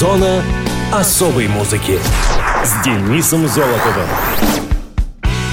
Зона особой музыки с Денисом Золотовым.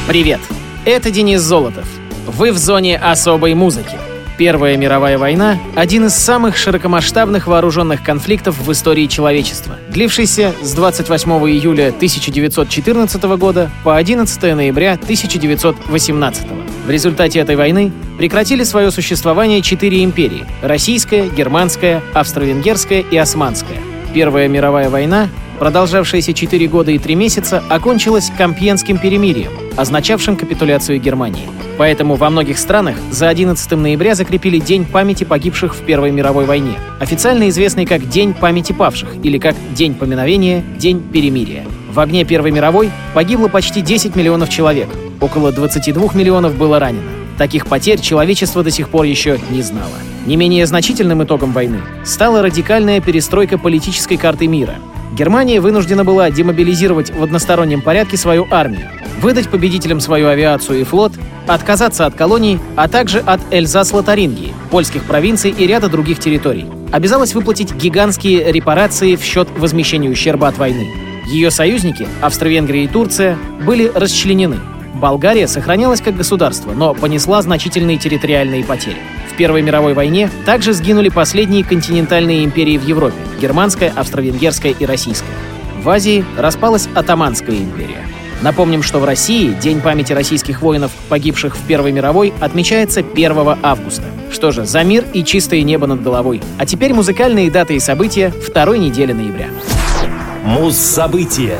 Привет, это Денис Золотов. Вы в зоне особой музыки. Первая мировая война — один из самых широкомасштабных вооруженных конфликтов в истории человечества, длившийся с 28 июля 1914 года по 11 ноября 1918. В результате этой войны прекратили свое существование четыре империи — Российская, Германская, Австро-Венгерская и Османская. Первая мировая война продолжавшаяся 4 года и 3 месяца, окончилась Компьенским перемирием, означавшим капитуляцию Германии. Поэтому во многих странах за 11 ноября закрепили День памяти погибших в Первой мировой войне, официально известный как День памяти павших или как День поминовения, День перемирия. В огне Первой мировой погибло почти 10 миллионов человек, около 22 миллионов было ранено. Таких потерь человечество до сих пор еще не знало. Не менее значительным итогом войны стала радикальная перестройка политической карты мира, Германия вынуждена была демобилизировать в одностороннем порядке свою армию, выдать победителям свою авиацию и флот, отказаться от колоний, а также от Эльзас-Лотарингии, польских провинций и ряда других территорий. Обязалась выплатить гигантские репарации в счет возмещения ущерба от войны. Ее союзники, Австро-Венгрия и Турция, были расчленены. Болгария сохранялась как государство, но понесла значительные территориальные потери. Первой мировой войне также сгинули последние континентальные империи в Европе — германская, австро-венгерская и российская. В Азии распалась Атаманская империя. Напомним, что в России День памяти российских воинов, погибших в Первой мировой, отмечается 1 августа. Что же, за мир и чистое небо над головой. А теперь музыкальные даты и события второй недели ноября. Муз-события.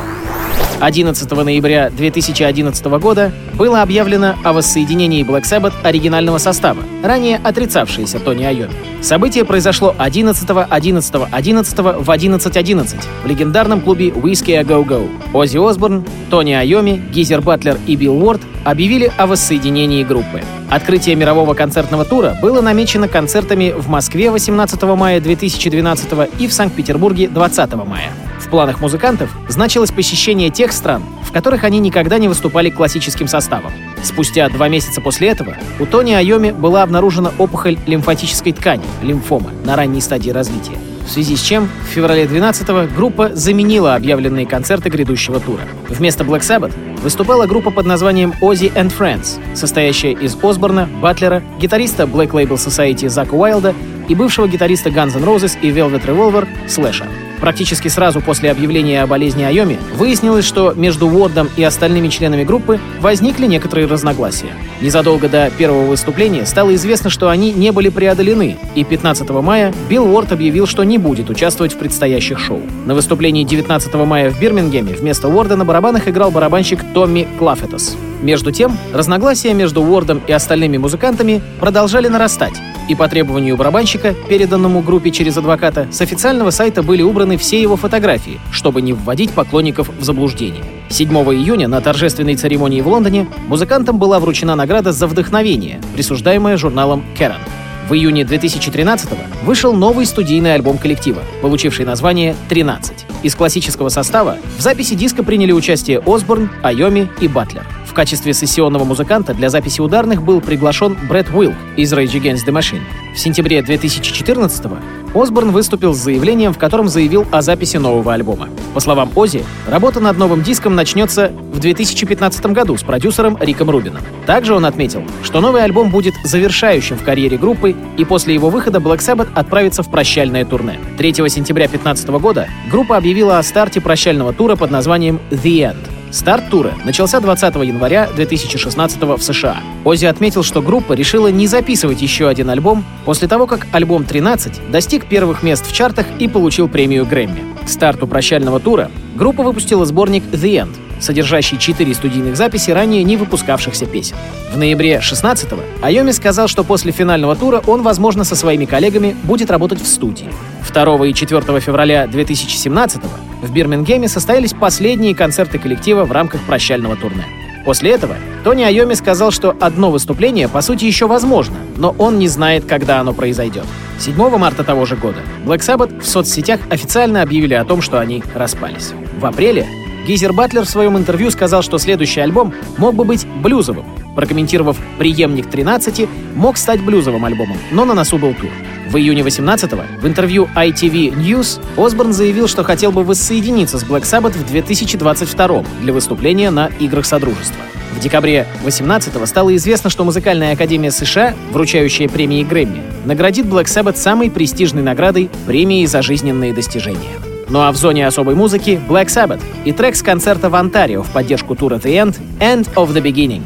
11 ноября 2011 года было объявлено о воссоединении Black Sabbath оригинального состава, ранее отрицавшееся Тони Айоми. Событие произошло 11 11 11 в 11.11 в легендарном клубе Whiskey A Go Go. Оззи Осборн, Тони Айоми, Гизер Батлер и Билл Уорд объявили о воссоединении группы. Открытие мирового концертного тура было намечено концертами в Москве 18 мая 2012 и в Санкт-Петербурге 20 мая. В планах музыкантов значилось посещение тех стран, в которых они никогда не выступали классическим составом. Спустя два месяца после этого у Тони Айоми была обнаружена опухоль лимфатической ткани, лимфома, на ранней стадии развития в связи с чем в феврале 12-го группа заменила объявленные концерты грядущего тура. Вместо Black Sabbath выступала группа под названием Ozzy and Friends, состоящая из Осборна, Батлера, гитариста Black Label Society Зака Уайлда и бывшего гитариста Guns N' Roses и Velvet Revolver Слэша. Практически сразу после объявления о болезни Айоми выяснилось, что между Уордом и остальными членами группы возникли некоторые разногласия. Незадолго до первого выступления стало известно, что они не были преодолены, и 15 мая Билл Уорд объявил, что не будет участвовать в предстоящих шоу. На выступлении 19 мая в Бирмингеме вместо Уорда на барабанах играл барабанщик Томми Клафетос. Между тем, разногласия между Уордом и остальными музыкантами продолжали нарастать, и по требованию барабанщика, переданному группе через адвоката, с официального сайта были убраны все его фотографии, чтобы не вводить поклонников в заблуждение. 7 июня на торжественной церемонии в Лондоне музыкантам была вручена награда за вдохновение, присуждаемая журналом Kerrang. В июне 2013 вышел новый студийный альбом коллектива, получивший название «13». Из классического состава в записи диска приняли участие Осборн, Айоми и Батлер качестве сессионного музыканта для записи ударных был приглашен Брэд Уилк из Rage Against the Machine. В сентябре 2014-го Осборн выступил с заявлением, в котором заявил о записи нового альбома. По словам Ози, работа над новым диском начнется в 2015 году с продюсером Риком Рубином. Также он отметил, что новый альбом будет завершающим в карьере группы, и после его выхода Black Sabbath отправится в прощальное турне. 3 сентября 2015 года группа объявила о старте прощального тура под названием «The End», Старт тура начался 20 января 2016 в США. Ози отметил, что группа решила не записывать еще один альбом после того, как альбом 13 достиг первых мест в чартах и получил премию Грэмми. К старту прощального тура группа выпустила сборник «The End», содержащий четыре студийных записи ранее не выпускавшихся песен. В ноябре 16-го Айоми сказал, что после финального тура он, возможно, со своими коллегами будет работать в студии. 2 и 4 февраля 2017 в Бирмингеме состоялись последние концерты коллектива в рамках прощального турне. После этого Тони Айоми сказал, что одно выступление по сути еще возможно, но он не знает, когда оно произойдет. 7 марта того же года Black Sabbath в соцсетях официально объявили о том, что они распались. В апреле Гизер Батлер в своем интервью сказал, что следующий альбом мог бы быть блюзовым, прокомментировав «Приемник 13» мог стать блюзовым альбомом, но на носу был тур. В июне 18-го в интервью ITV News Осборн заявил, что хотел бы воссоединиться с Black Sabbath в 2022 для выступления на Играх Содружества. В декабре 18-го стало известно, что Музыкальная академия США, вручающая премии Грэмми, наградит Black Sabbath самой престижной наградой премией за жизненные достижения. Ну а в зоне особой музыки Black Sabbath и трек с концерта в Онтарио в поддержку тура The End «End of the Beginning».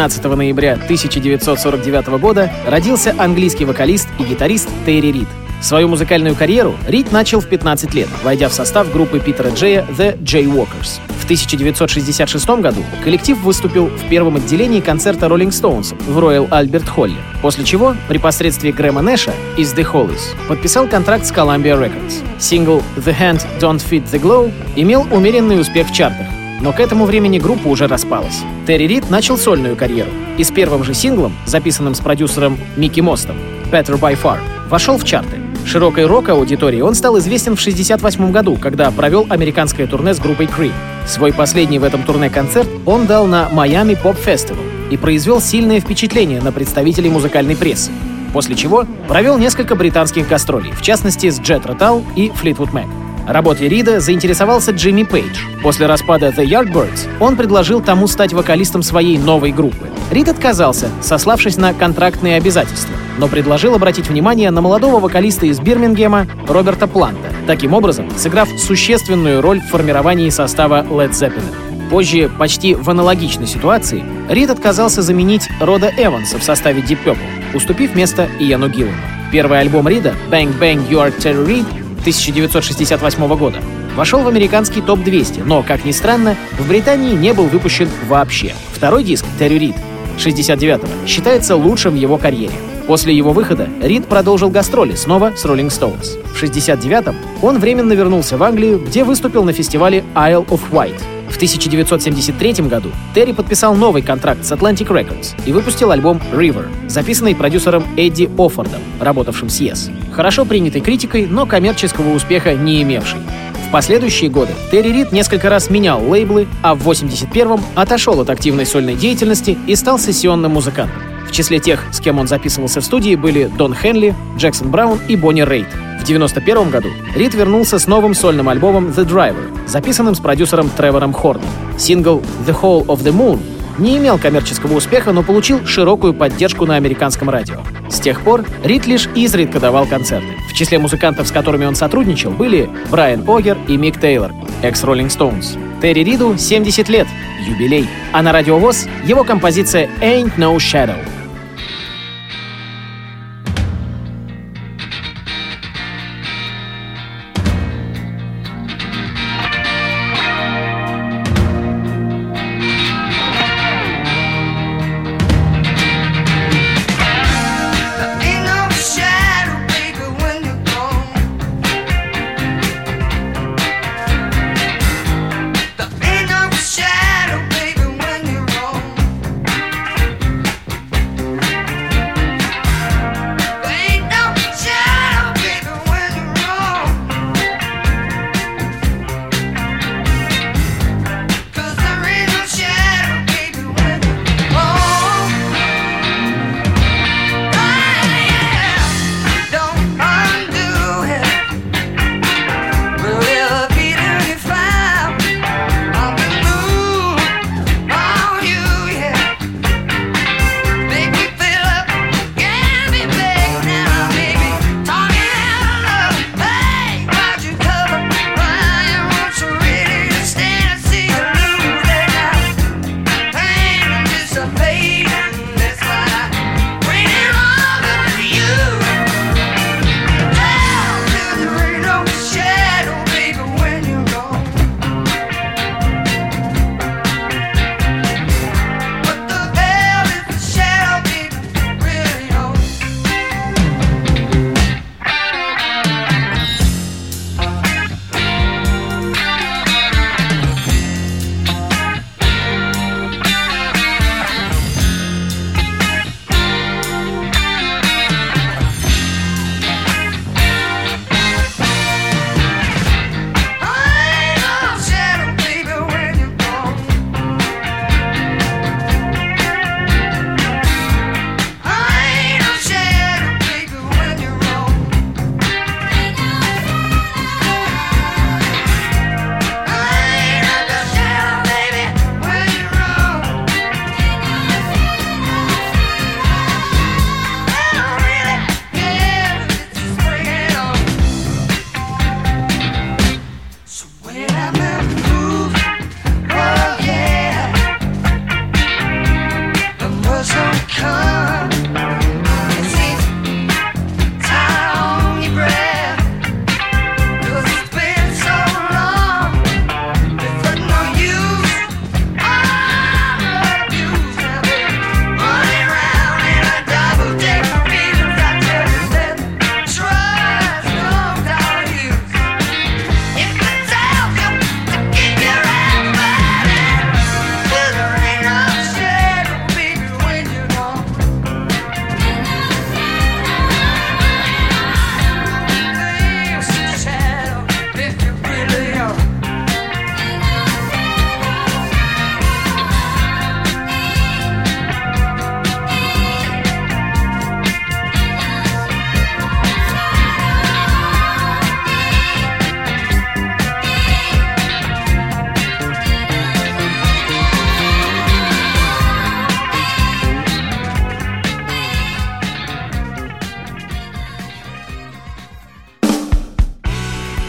13 ноября 1949 года родился английский вокалист и гитарист Терри Рид. Свою музыкальную карьеру Рид начал в 15 лет, войдя в состав группы Питера Джея The Jaywalkers. В 1966 году коллектив выступил в первом отделении концерта Rolling Stones в Royal Albert Холле, после чего при посредстве Грэма Нэша из The Hollies подписал контракт с Columbia Records. Сингл The Hand Don't Fit The Glow имел умеренный успех в чартах, но к этому времени группа уже распалась. Терри Рид начал сольную карьеру и с первым же синглом, записанным с продюсером Микки Мостом, Better By Far, вошел в чарты. Широкой рок-аудитории он стал известен в 1968 году, когда провел американское турне с группой Cream. Свой последний в этом турне концерт он дал на Miami Pop Festival и произвел сильное впечатление на представителей музыкальной прессы. После чего провел несколько британских гастролей, в частности с Jet Rotal и Fleetwood Mac. Работой Рида заинтересовался Джимми Пейдж. После распада The Yardbirds он предложил тому стать вокалистом своей новой группы. Рид отказался, сославшись на контрактные обязательства, но предложил обратить внимание на молодого вокалиста из Бирмингема Роберта Планта, таким образом сыграв существенную роль в формировании состава Led Zeppelin. Позже, почти в аналогичной ситуации, Рид отказался заменить Рода Эванса в составе Deep Purple, уступив место Иану Гиллану. Первый альбом Рида «Bang Bang You Are Terry Reid» 1968 года вошел в американский топ-200, но, как ни странно, в Британии не был выпущен вообще. Второй диск «Терри Рид» 69-го считается лучшим в его карьере. После его выхода Рид продолжил гастроли снова с Rolling Stones. В 69-м он временно вернулся в Англию, где выступил на фестивале Isle of Wight. В 1973 году Терри подписал новый контракт с Atlantic Records и выпустил альбом River, записанный продюсером Эдди Оффордом, работавшим с Yes. Хорошо принятой критикой, но коммерческого успеха не имевший. В последующие годы Терри Рид несколько раз менял лейблы, а в 81-м отошел от активной сольной деятельности и стал сессионным музыкантом. В числе тех, с кем он записывался в студии, были Дон Хенли, Джексон Браун и Бонни Рейд. В 1991 году Рид вернулся с новым сольным альбомом The Driver, записанным с продюсером Тревором Хорном. Сингл The Hole of the Moon не имел коммерческого успеха, но получил широкую поддержку на американском радио. С тех пор Рид лишь изредка давал концерты. В числе музыкантов, с которыми он сотрудничал, были Брайан Огер и Мик Тейлор, экс-Роллинг Stones. Терри Риду 70 лет, юбилей. А на радиовоз его композиция «Ain't No Shadow».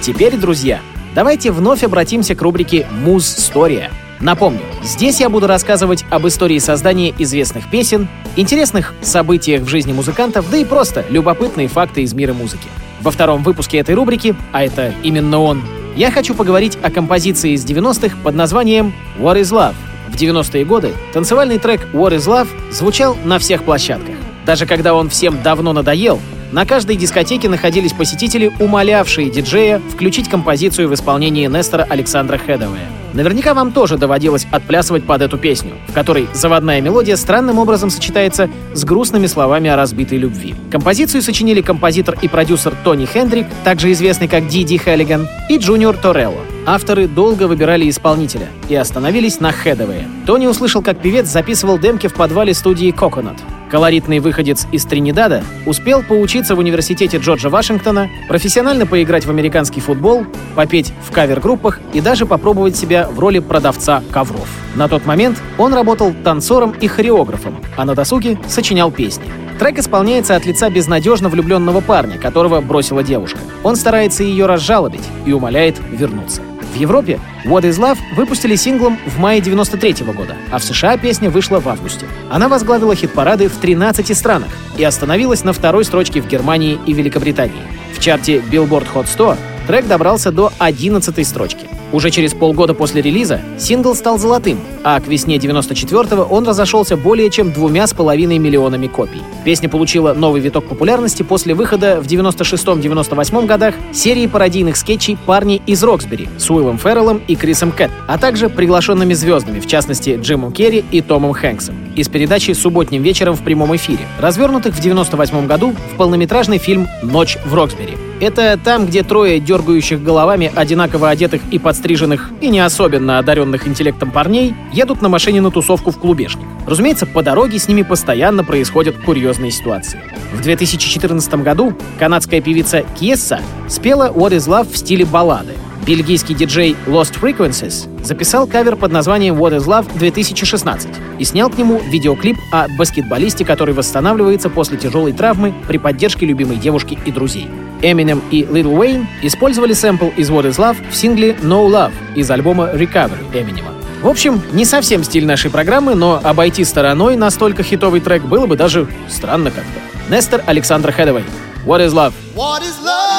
Теперь, друзья, давайте вновь обратимся к рубрике «Муз-стория». Напомню, здесь я буду рассказывать об истории создания известных песен, интересных событиях в жизни музыкантов, да и просто любопытные факты из мира музыки. Во втором выпуске этой рубрики, а это именно он, я хочу поговорить о композиции из 90-х под названием «What is Love». В 90-е годы танцевальный трек «What is Love» звучал на всех площадках. Даже когда он всем давно надоел, на каждой дискотеке находились посетители, умолявшие диджея включить композицию в исполнении Нестора Александра Хедовая. Наверняка вам тоже доводилось отплясывать под эту песню, в которой заводная мелодия странным образом сочетается с грустными словами о разбитой любви. Композицию сочинили композитор и продюсер Тони Хендрик, также известный как Диди Хеллиган, и Джуниор Торелло. Авторы долго выбирали исполнителя и остановились на Хедовые. Тони услышал, как певец записывал демки в подвале студии Coconut. Колоритный выходец из Тринидада успел поучиться в университете Джорджа Вашингтона, профессионально поиграть в американский футбол, попеть в кавер-группах и даже попробовать себя в роли продавца ковров. На тот момент он работал танцором и хореографом, а на досуге сочинял песни. Трек исполняется от лица безнадежно влюбленного парня, которого бросила девушка. Он старается ее разжалобить и умоляет вернуться. В Европе What is Love выпустили синглом в мае 93 -го года, а в США песня вышла в августе. Она возглавила хит-парады в 13 странах и остановилась на второй строчке в Германии и Великобритании. В чарте Billboard Hot 100 трек добрался до 11 строчки. Уже через полгода после релиза сингл стал золотым, а к весне 94-го он разошелся более чем двумя с половиной миллионами копий. Песня получила новый виток популярности после выхода в 96-98 годах серии пародийных скетчей «Парни из Роксбери» с Уиллом Ферреллом и Крисом Кэт, а также приглашенными звездами, в частности Джимом Керри и Томом Хэнксом, из передачи «Субботним вечером» в прямом эфире, развернутых в 98 году в полнометражный фильм «Ночь в Роксбери». Это там, где трое дергающих головами одинаково одетых и подстриженных, и не особенно одаренных интеллектом парней едут на машине на тусовку в клубешник. Разумеется, по дороге с ними постоянно происходят курьезные ситуации. В 2014 году канадская певица Кьесса спела What is Love в стиле баллады. Бельгийский диджей Lost Frequencies записал кавер под названием What is Love 2016 и снял к нему видеоклип о баскетболисте, который восстанавливается после тяжелой травмы при поддержке любимой девушки и друзей. Eminem и Lil Wayne использовали сэмпл из What is Love в сингле No Love из альбома Recovery Eminem. В общем, не совсем стиль нашей программы, но обойти стороной настолько хитовый трек было бы даже странно как-то. Нестор Александр Хэдэвэй. What is Love? What is love?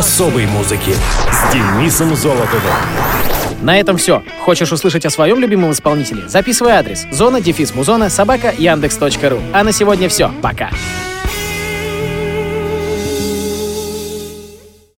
Особой музыки с Денисом Золотовым. На этом все. Хочешь услышать о своем любимом исполнителе? Записывай адрес зона дефис музона собака яндекс.ру. А на сегодня все. Пока.